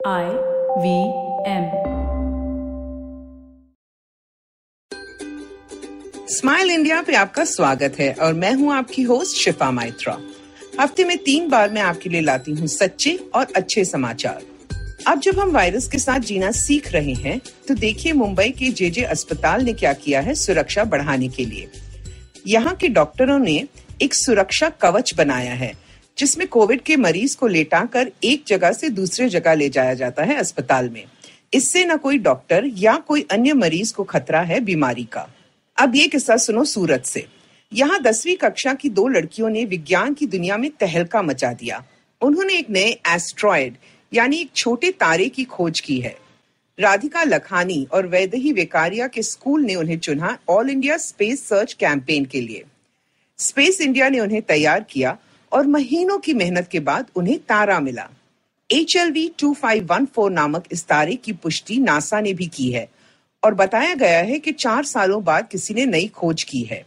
I V M. Smile India पे आपका स्वागत है और मैं हूँ आपकी होस्ट शिफा माइत्रा। हफ़्ते में तीन बार मैं आपके लिए लाती हूँ सच्चे और अच्छे समाचार। अब जब हम वायरस के साथ जीना सीख रहे हैं तो देखिए मुंबई के जेजे अस्पताल ने क्या किया है सुरक्षा बढ़ाने के लिए। यहाँ के डॉक्टरों ने एक सुरक्षा कवच बनाया है जिसमें कोविड के मरीज़ को लेटाकर एक जगह से दूसरे जगह ले जाया जाता है अस्पताल में। इससे न कोई डॉक्टर या कोई अन्य मरीज़ को खतरा है बीमारी का। अब ये किस्सा सुनो सूरत से। यहाँ दसवीं कक्षा की दो लड़कियों ने विज्ञान की दुनिया में तहलका मचा दिया। उन्होंने एक नए एस्ट्रॉयड, यानी एक छोटे तारे की खोज की है। राधिका लखानी और वैदही वेकारिया के स्कूल ने उन्हें चुना all India space search campaign के लिए। स्पेस इंडिया ने उन्हें तैयार किया और महीनों की मेहनत के बाद उन्हें तारा मिला। H L V two five one four नामक इस तारे की पुष्टि नासा ने भी की है और बताया गया है कि चार सालों बाद किसी ने नई खोज की है।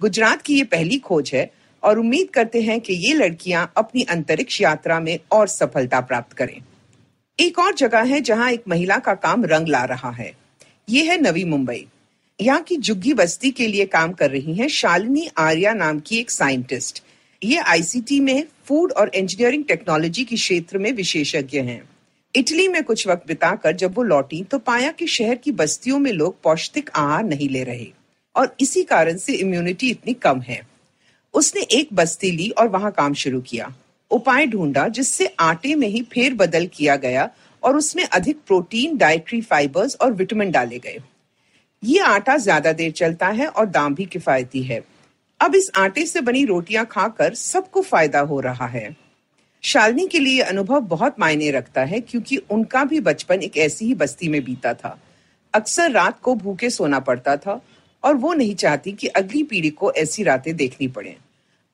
गुजरात की ये पहली खोज है और उम्मीद करते हैं कि ये लड़कियाँ अपनी अंतरिक्ष यात्रा में और सफलता प्राप्त करें। एक और जगह है जहाँ एक महिला का काम रंग ला रहा है। ये है नवी मुंबई। यहाँ की जुग्गी बस्ती के लिए काम कर रही हैं शालिनी आर्या नाम की एक साइंटिस्ट। ये आईसीटी में फ़ूड और इंजीनियरिंग टेक्नोलॉजी के क्षेत्र में विशेषज्ञ हैं। इटली में कुछ वक्त बिताकर जब वो लौटी तो पाया कि शहर की बस्तियों में लोग पौष्टिक आहार नहीं ले रहे और इसी कारण से इम्यूनिटी इतनी कम है। उसने एक बस्ती ली और वहाँ काम शुरू किया। उपाय ढूंढा, जिससे आटे में ही फेर बदल किया गया और उसमें अधिक प्रोटीन डाइट्री फाइबर्स और विटामिन डाले गए। ये आटा ज़्यादा देर चलता है और दाम भी किफायती है। अब इस आटे से बनी रोटियाँ खाकर सबको फ़ायदा हो रहा है। शालिनी के लिए अनुभव बहुत मायने रखता है क्योंकि उनका भी बचपन एक ऐसी ही बस्ती में बीता था। अक्सर रात को भूखे सोना पड़ता था और वो नहीं चाहती कि अगली पीढ़ी को ऐसी रातें देखनी पड़े।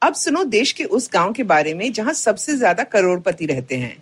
अब सुनो देश के उस गाँव के बारे में जहाँ सबसे ज़्यादा करोड़पति रहते हैं।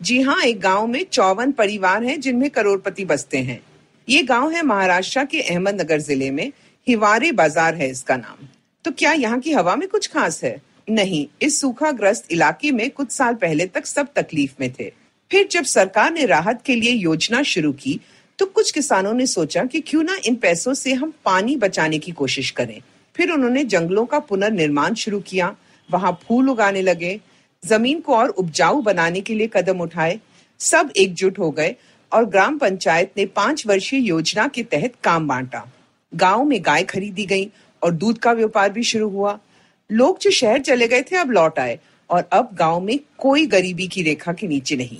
जी हाँ एक गाँव में चौवन परिवार हैं जिनमें करोड़पति बसते हैं। ये गाँव है महाराष्ट्र के अहमदनगर ज़िले में। हिवारे बाज़ार है इसका नाम। तो क्या यहाँ की हवा में कुछ खास है? नहीं, इस सूखा ग्रस्त इलाके में कुछ साल पहले तक सब तकलीफ़ में थे। फिर जब सरकार ने राहत के लिए योजना शुरू की तो कुछ किसानों ने सोचा कि क्यों ना इन पैसों से हम पानी बचाने की कोशिश करें। फिर उन्होंने जंगलों का पुनर्निर्माण शुरू किया। वहाँ फूल उगाने लगे। ज़मीन को और उपजाऊ बनाने के लिए कदम उठाए। सब एकजुट हो गए और ग्राम पंचायत ने पाँच वर्षीय योजना के तहत काम बांटा। गाँव में गाय खरीदी गई और दूध का व्यापार भी शुरू हुआ। लोग जो शहर चले गए थे, अब लौट आए और अब गाँव में कोई गरीबी की रेखा के नीचे नहीं।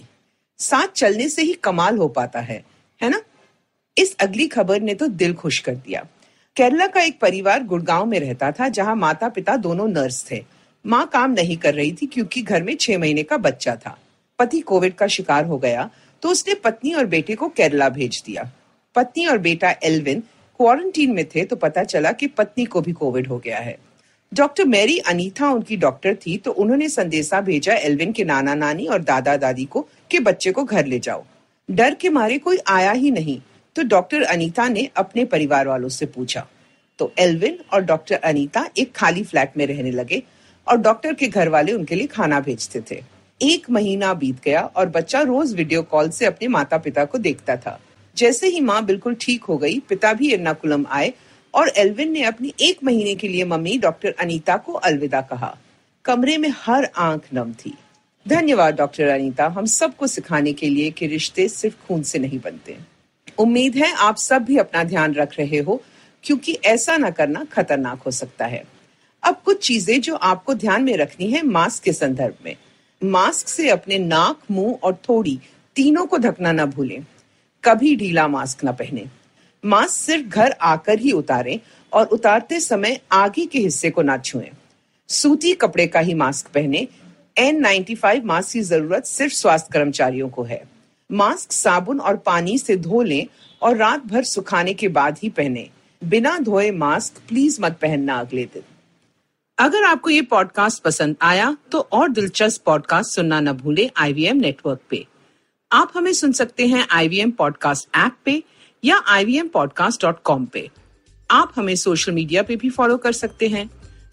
साथ चलने से ही कमाल हो पाता है है ना? इस अगली खबर ने तो दिल खुश कर दिया। केरला का एक परिवार गुड़गांव में रहता था, जहाँ माता पिता दोनों नर्स थे। माँ काम नहीं कर रही थी क्योंकि घर में छह महीने का बच्चा था। पति कोविड का शिकार हो गया तो उसने पत्नी और बेटे को केरला भेज दिया। पत्नी और बेटा एल्विन क्वारंटीन में थे तो पता चला कि पत्नी को भी कोविड हो गया है। डॉक्टर मैरी अनीथा उनकी डॉक्टर थी तो उन्होंने संदेशा भेजा एल्विन के नाना नानी और दादा दादी को कि बच्चे को घर ले जाओ। डर के मारे कोई आया ही नहीं तो डॉक्टर अनीता ने अपने परिवार वालों से पूछा। तो एल्विन और डॉक्टर अनीता एक खाली फ्लैट में रहने लगे और डॉक्टर के घर वाले उनके लिए खाना भेजते थे। एक महीना बीत गया और बच्चा रोज वीडियो कॉल से अपने माता पिता को देखता था। जैसे ही माँ बिल्कुल ठीक हो गई, पिता भी एर्नाकुलम आए और एल्विन ने अपनी एक महीने के लिए मम्मी डॉक्टर अनीता को अलविदा कहा। कमरे में हर आँख नम थी। धन्यवाद, डॉक्टर अनीता। हम सबको सिखाने के लिए कि रिश्ते सिर्फ़ खून से नहीं बनते। उम्मीद है आप सब भी अपना ध्यान रख रहे हो, क्योंकि ऐसा ना करना खतरनाक हो सकता है। अब कुछ चीज़ें जो आपको ध्यान में रखनी है मास्क के संदर्भ में। मास्क से अपने नाक, मुँह और थोड़ी तीनों को ढकना ना भूलें। कभी ढीला मास्क न पहने। मास्क सिर्फ़ घर आकर ही उतारें और उतारते समय आगे के हिस्से को ना छुएँ। सूती कपड़े का ही मास्क पहने। एन नाइन्टी फाइव मास्क की ज़रूरत सिर्फ़ स्वास्थ्य कर्मचारियों को है। मास्क साबुन और पानी से धो लें और रात भर सुखाने के बाद ही पहने। बिना धोए मास्क प्लीज़ मत पहनना अगले दिन। अगर आपको ये पॉडकास्ट पसंद आया तो और दिलचस्प पॉडकास्ट सुनना न भूले आईवीएम नेटवर्क पे। आप हमें सुन सकते हैं IVM पॉडकास्ट ऐप पे या आई पे। आप हमें सोशल मीडिया पे भी फॉलो कर सकते हैं।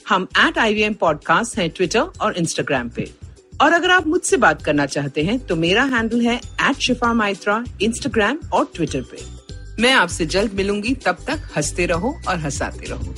हम एट आई पॉडकास्ट हैं ट्विटर और इंस्टाग्राम पे। और अगर आप मुझसे बात करना चाहते हैं तो मेरा हैंडल है एट शिफा माइत्रा इंस्टाग्राम और ट्विटर पे। मैं आपसे जल्द मिलूँगी। तब तक हँसते रहो और हंसाते रहो।